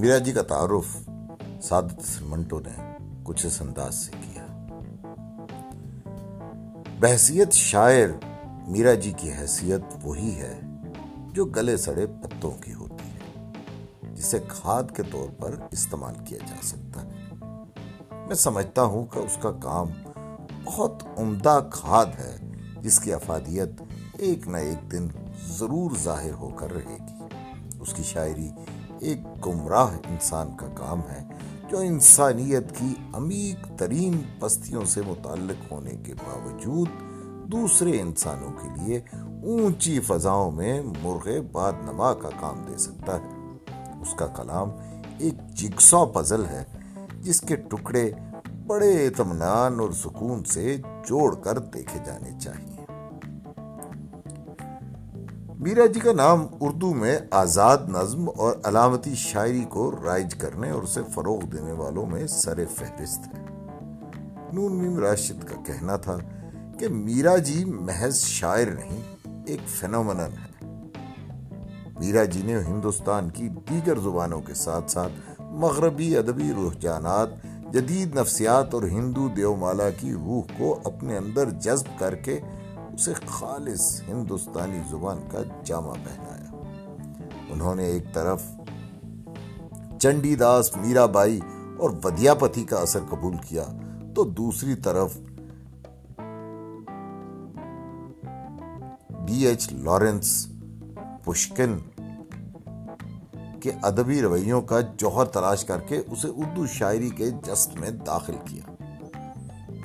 میرا جی کا تعارف سعادت منٹو نے کچھ اس انداز سے کیا۔ بحثیت شاعر میرا جی کی حیثیت وہی ہے جو گلے سڑے پتوں کی ہوتی ہے، جسے کھاد کے طور پر استعمال کیا جا سکتا ہے۔ میں سمجھتا ہوں کہ اس کا کام بہت عمدہ کھاد ہے، جس کی افادیت ایک نہ ایک دن ضرور ظاہر ہو کر رہے گی۔ اس کی شاعری ایک گمراہ انسان کا کام ہے جو انسانیت کی عمیق ترین پستیوں سے متعلق ہونے کے باوجود دوسرے انسانوں کے لیے اونچی فضاؤں میں مرغ باد نما کا کام دے سکتا ہے۔ اس کا کلام ایک جگسو پزل ہے، جس کے ٹکڑے بڑے اطمینان اور سکون سے جوڑ کر دیکھے جانے چاہیے۔ میرا جی کا نام اردو میں آزاد نظم اور علامتی شاعری کو رائج کرنے اور اسے فروغ دینے والوں میں سر فہرست ہے۔ نون میم راشد کا کہنا تھا کہ میرا جی محض شاعر نہیں، ایک فینومنن ہے۔ میرا جی نے ہندوستان کی دیگر زبانوں کے ساتھ ساتھ مغربی ادبی رجحانات، جدید نفسیات اور ہندو دیو مالا کی روح کو اپنے اندر جذب کر کے اسے خالص ہندوستانی زبان کا جامع پہنایا۔ انہوں نے ایک طرف چنڈی داس میرا بائی اور ودیا پتی کا اثر قبول کیا، تو دوسری طرف ڈی ایچ لارنس پشکن کے ادبی رویوں کا جوہر تلاش کر کے اسے اردو شاعری کے جست میں داخل کیا۔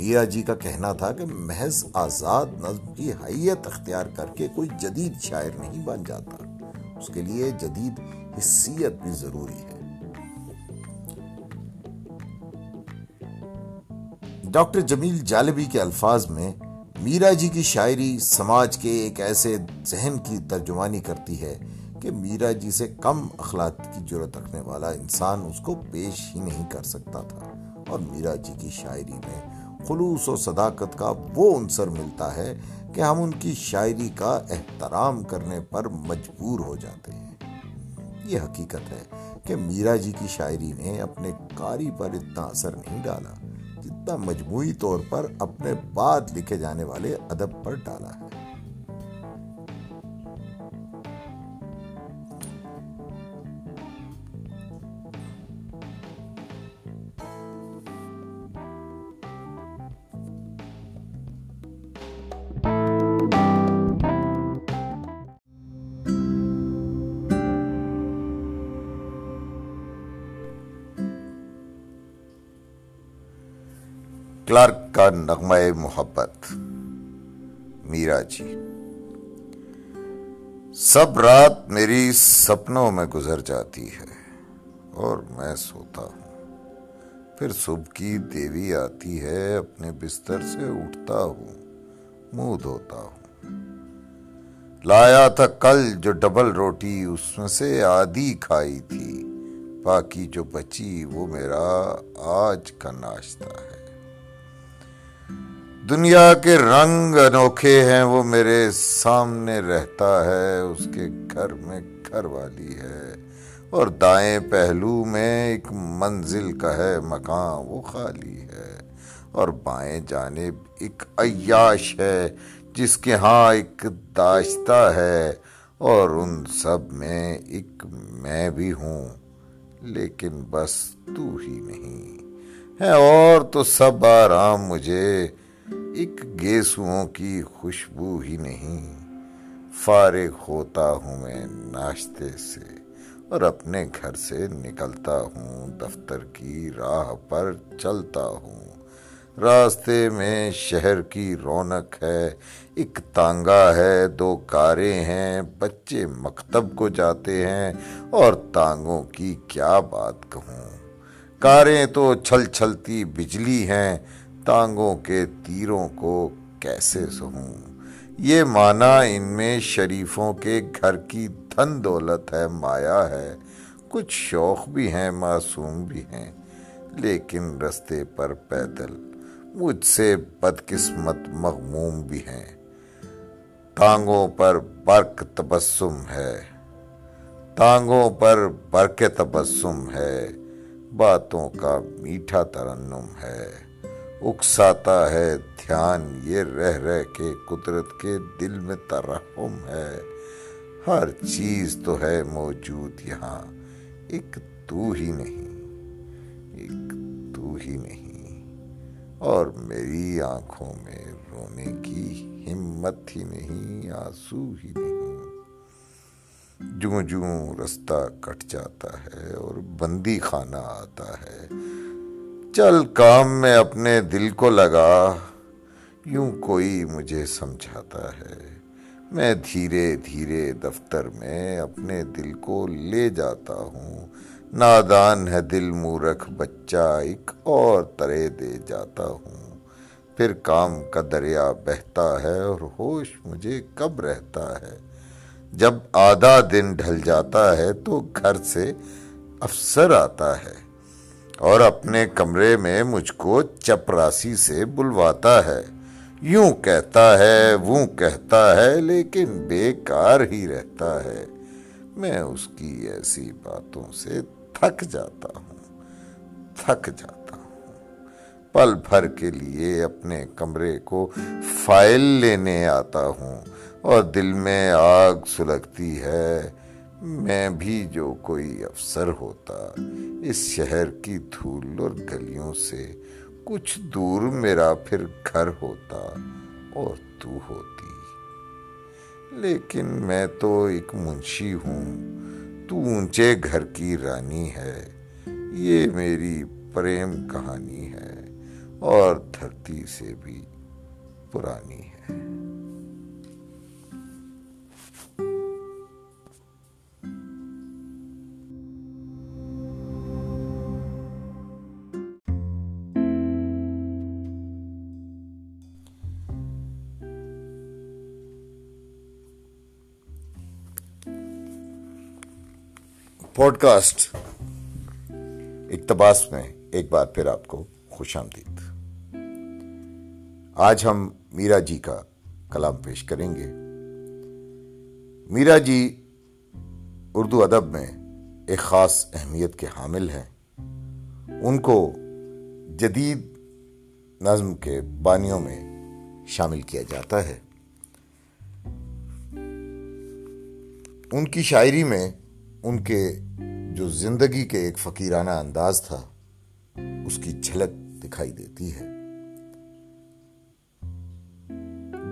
میرا جی کا کہنا تھا کہ محض آزاد نظم کی حیت اختیار کر کے کوئی جدید شاعر نہیں بن جاتا۔ اس کے لیے جدید حصیت بھی ضروری ہے۔ ڈاکٹر جمیل جالبی کے الفاظ میں، میرا جی کی شاعری سماج کے ایک ایسے ذہن کی ترجمانی کرتی ہے کہ میرا جی سے کم اخلاق کی جرت رکھنے والا انسان اس کو پیش ہی نہیں کر سکتا تھا۔ اور میرا جی کی شاعری میں خلوص و صداقت کا وہ عنصر ملتا ہے کہ ہم ان کی شاعری کا احترام کرنے پر مجبور ہو جاتے ہیں۔ یہ حقیقت ہے کہ میرا جی کی شاعری نے اپنے کاری پر اتنا اثر نہیں ڈالا جتنا مجموعی طور پر اپنے بعد لکھے جانے والے ادب پر ڈالا ہے۔ کلارک کا نغمہ محبت۔ میرا جی۔ سب رات میری سپنوں میں گزر جاتی ہے اور میں سوتا ہوں۔ پھر صبح کی دیوی آتی ہے، اپنے بستر سے اٹھتا ہوں، منہ دھوتا ہوں۔ لایا تھا کل جو ڈبل روٹی، اس میں سے آدھی کھائی تھی۔ باقی جو بچی، وہ میرا آج کا ناشتہ ہے۔ دنیا کے رنگ انوکھے ہیں، وہ میرے سامنے رہتا ہے، اس کے گھر میں گھر والی ہے۔ اور دائیں پہلو میں ایک منزل کا ہے، مکان وہ خالی ہے۔ اور بائیں جانب ایک عیاش ہے، جس کے ہاں ایک داشتہ ہے۔ اور ان سب میں ایک میں بھی ہوں، لیکن بس تو ہی نہیں۔ ہے اور تو سب آرام مجھے ایک گیسوؤں کی خوشبو ہی نہیں۔ فارغ ہوتا ہوں میں ناشتے سے اور اپنے گھر سے نکلتا ہوں۔ دفتر کی راہ پر چلتا ہوں۔ راستے میں شہر کی رونق ہے، ایک تانگا ہے، دو کاریں ہیں۔ بچے مکتب کو جاتے ہیں اور تانگوں کی کیا بات کہوں۔ کاریں تو چھل چھلتی بجلی ہیں۔ ٹانگوں کے تیروں کو کیسے سہوں؟ یہ مانا ان میں شریفوں کے گھر کی دھن دولت ہے، مایا ہے۔ کچھ شوق بھی ہیں، معصوم بھی ہیں، لیکن رستے پر پیدل۔ مجھ سے بدقسمت مغموم بھی ہیں۔ ٹانگوں پر برق تبسم ہے۔ ٹانگوں پر بر کے تبسم ہے۔ باتوں کا میٹھا ترنم ہے۔ اکساتا ہے دھیان، یہ رہ رہ کے قدرت کے دل میں ترحم ہے۔ ہر چیز تو ہے موجود یہاں، ایک تو ہی نہیں، ایک تو ہی نہیں۔ اور میری آنکھوں میں رونے کی ہمت ہی نہیں، آنسو ہی نہیں۔ جوں جوں رستہ کٹ جاتا ہے اور بندی خانہ آتا ہے۔ چل کام میں اپنے دل کو لگا، یوں کوئی مجھے سمجھاتا ہے۔ میں دھیرے دھیرے دفتر میں اپنے دل کو لے جاتا ہوں۔ نادان ہے دل مورکھ بچہ، ایک اور طرح دے جاتا ہوں۔ پھر کام کا دریا بہتا ہے اور ہوش مجھے کب رہتا ہے۔ جب آدھا دن ڈھل جاتا ہے تو گھر سے افسر آتا ہے۔ اور اپنے کمرے میں مجھ کو چپراسی سے بلواتا ہے۔ یوں کہتا ہے وہ کہتا ہے، لیکن بیکار ہی رہتا ہے۔ میں اس کی ایسی باتوں سے تھک جاتا ہوں، تھک جاتا ہوں۔ پل بھر کے لیے اپنے کمرے کو فائل لینے آتا ہوں اور دل میں آگ سلگتی ہے۔ میں بھی جو کوئی افسر ہوتا، اس شہر کی دھول اور گلیوں سے کچھ دور میرا پھر گھر ہوتا اور تو ہوتی۔ لیکن میں تو ایک منشی ہوں، تو اونچے گھر کی رانی ہے، یہ میری پریم کہانی ہے اور دھرتی سے بھی پرانی ہے۔ پوڈ کاسٹ اقتباس میں ایک بار پھر آپ کو خوش آمدید۔ آج ہم میرا جی کا کلام پیش کریں گے۔ میرا جی اردو ادب میں ایک خاص اہمیت کے حامل ہیں۔ ان کو جدید نظم کے بانیوں میں شامل کیا جاتا ہے۔ ان کی شاعری میں ان کے جو زندگی کے ایک فقیرانہ انداز تھا، اس کی جھلک دکھائی دیتی ہے۔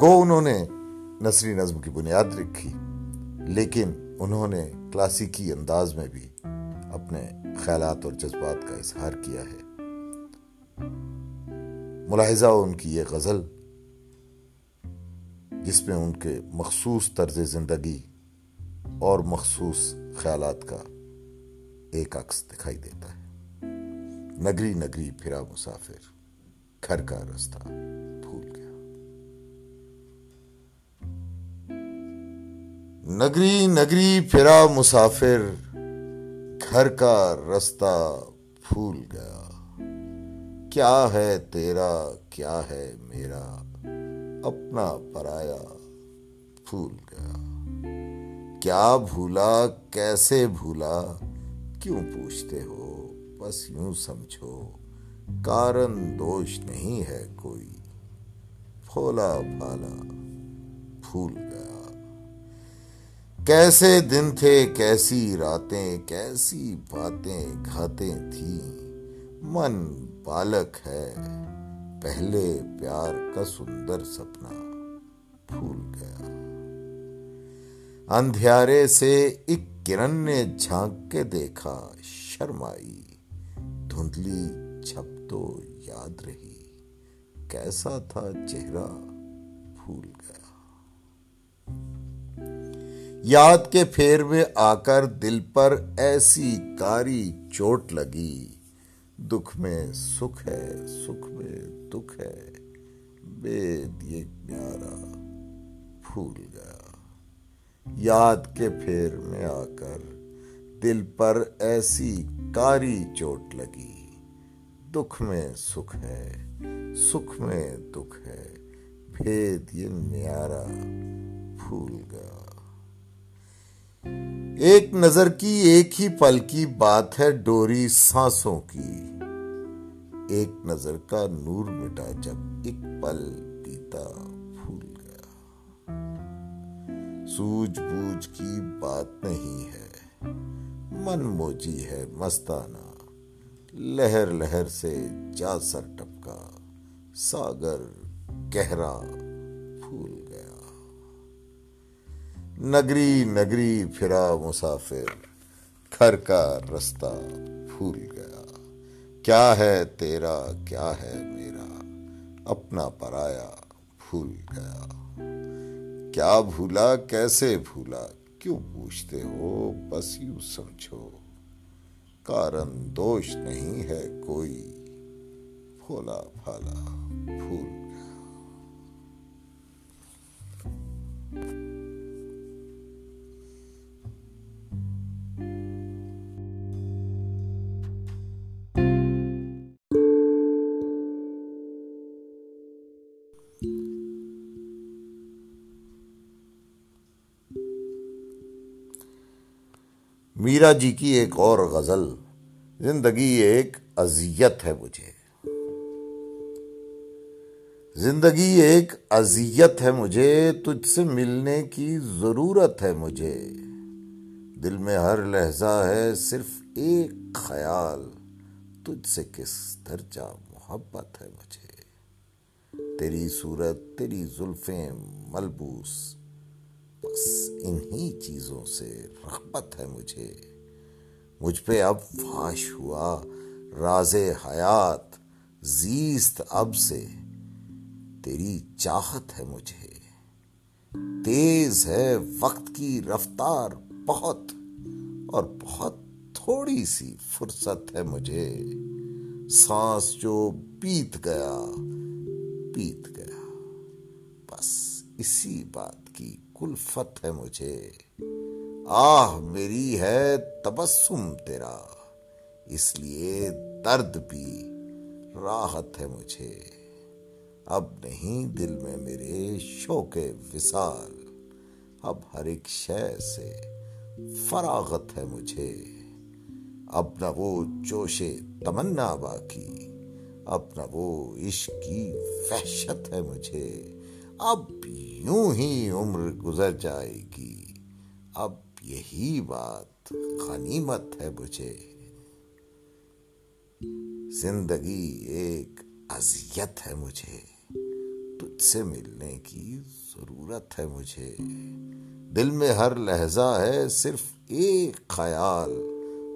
گو انہوں نے نثری نظم کی بنیاد رکھی، لیکن انہوں نے کلاسیکی انداز میں بھی اپنے خیالات اور جذبات کا اظہار کیا ہے۔ ملاحظہ ان کی یہ غزل، جس میں ان کے مخصوص طرز زندگی اور مخصوص خیالات کا ایک عکس دکھائی دیتا ہے۔ نگری نگری پھرا مسافر، گھر کا رستہ بھول گیا۔ نگری نگری پھرا مسافر، گھر کا رستہ بھول گیا۔ کیا ہے تیرا، کیا ہے میرا؟ اپنا پرایا بھول گیا۔ کیا بھولا، کیسے بھولا؟ کیوں پوچھتے ہو؟ بس یوں سمجھو، کارن دوش نہیں ہے کوئی۔ پھولا پھالا پھول گیا۔ کیسے دن تھے، کیسی راتیں، کیسی باتیں گھاتیں تھیں۔ من بالک ہے، پہلے پیار کا سندر سپنا پھول گیا۔ اندھیارے سے ایک کرن نے جھانک کے دیکھا، شرمائی۔ دھندلی چھپ تو یاد رہی۔ کیسا تھا چہرہ پھول گیا۔ یاد کے پھیر میں آ کر دل پر ایسی کاری چوٹ لگی۔ دکھ میں سکھ ہے، سکھ میں دکھ ہے۔ بے یہ پیارا پھول گیا یاد کے پھیر میں آ کر دل پر ایسی کاری چوٹ لگی۔ دکھ میں سکھ ہے، سکھ میں دکھ ہے، بھید یہ نیارا پھول گیا ایک نظر کی ایک ہی پل کی بات ہے ڈوری سانسوں کی۔ ایک نظر کا نور مٹا جب ایک پل پیتا۔ سوج بوجھ کی بات نہیں ہے۔ من موجی ہے مستانہ۔ لہر لہر سے جا سر ٹپکا۔ ساگر گہرا پھول گیا۔ نگری نگری پھرا مسافر۔ گھر کا رستہ پھول گیا۔ کیا ہے تیرا؟ کیا ہے میرا؟ اپنا پرایا پھول گیا۔ کیا بھولا، کیسے بھولا؟ کیوں پوچھتے ہو؟ بس یوں سمجھو۔ کارن دوش نہیں ہے کوئی۔ بھولا بھالا بھول میرا جی کی ایک اور غزل، زندگی ایک اذیت ہے مجھے۔ زندگی ایک اذیت ہے مجھے، تجھ سے ملنے کی ضرورت ہے مجھے۔ دل میں ہر لہجہ ہے، صرف ایک خیال، تجھ سے کس درجہ محبت ہے مجھے۔ تیری صورت، تیری زلفیں ملبوس۔ بس انہی چیزوں سے رغبت ہے مجھے۔ مجھ پہ اب فاش ہوا۔ راز حیات زیست اب سے۔ تیری چاہت ہے مجھے۔ تیز ہے وقت کی رفتار بہت۔ اور بہت تھوڑی سی فرصت ہے مجھے۔ سانس جو بیت گیا بیت گیا۔ بس اسی بات کی کلفت ہے مجھے۔ آہ، میری ہے تبسم تیرا۔ اس لیے درد بھی راحت ہے مجھے۔ اب نہیں دل میں میرے شوق وصال۔ اب ہر ایک شے سے فراغت ہے مجھے۔ اب نہ وہ جوش تمنا باقی۔ اب نہ وہ عشق کی وحشت ہے مجھے۔ اب یوں ہی عمر گزر جائے گی۔ اب یہی بات غنیمت ہے مجھے۔ زندگی ایک اذیت ہے مجھے۔ تجھ سے ملنے کی ضرورت ہے مجھے۔ دل میں ہر لہجہ ہے، صرف ایک خیال۔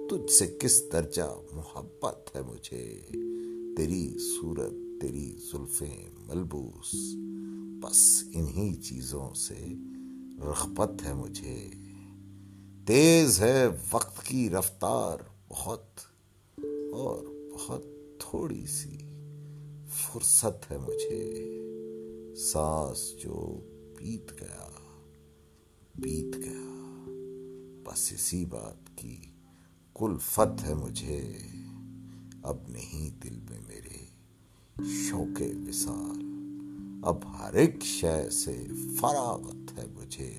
تجھ سے کس درجہ محبت ہے مجھے؟ تیری صورت، تیری زلفیں ملبوس۔ بس انہی چیزوں سے رغبت ہے مجھے۔ تیز ہے وقت کی رفتار بہت اور بہت تھوڑی سی فرصت ہے مجھے۔ سانس جو بیت گیا بیت گیا۔ بس اسی بات کی کلفت ہے مجھے۔ اب نہیں دل میں میرے شوق وصال۔ اب ہر ایک شے سے فراغت ہے مجھے۔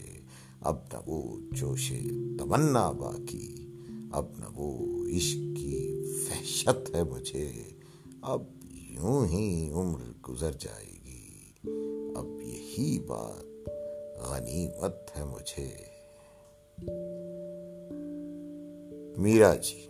اب نہ وہ جوش تمنا باقی، اب نہ وہ عشق کی وحشت ہے مجھے۔ اب یوں ہی عمر گزر جائے گی۔ اب یہی بات غنیمت ہے مجھے۔ میرا جی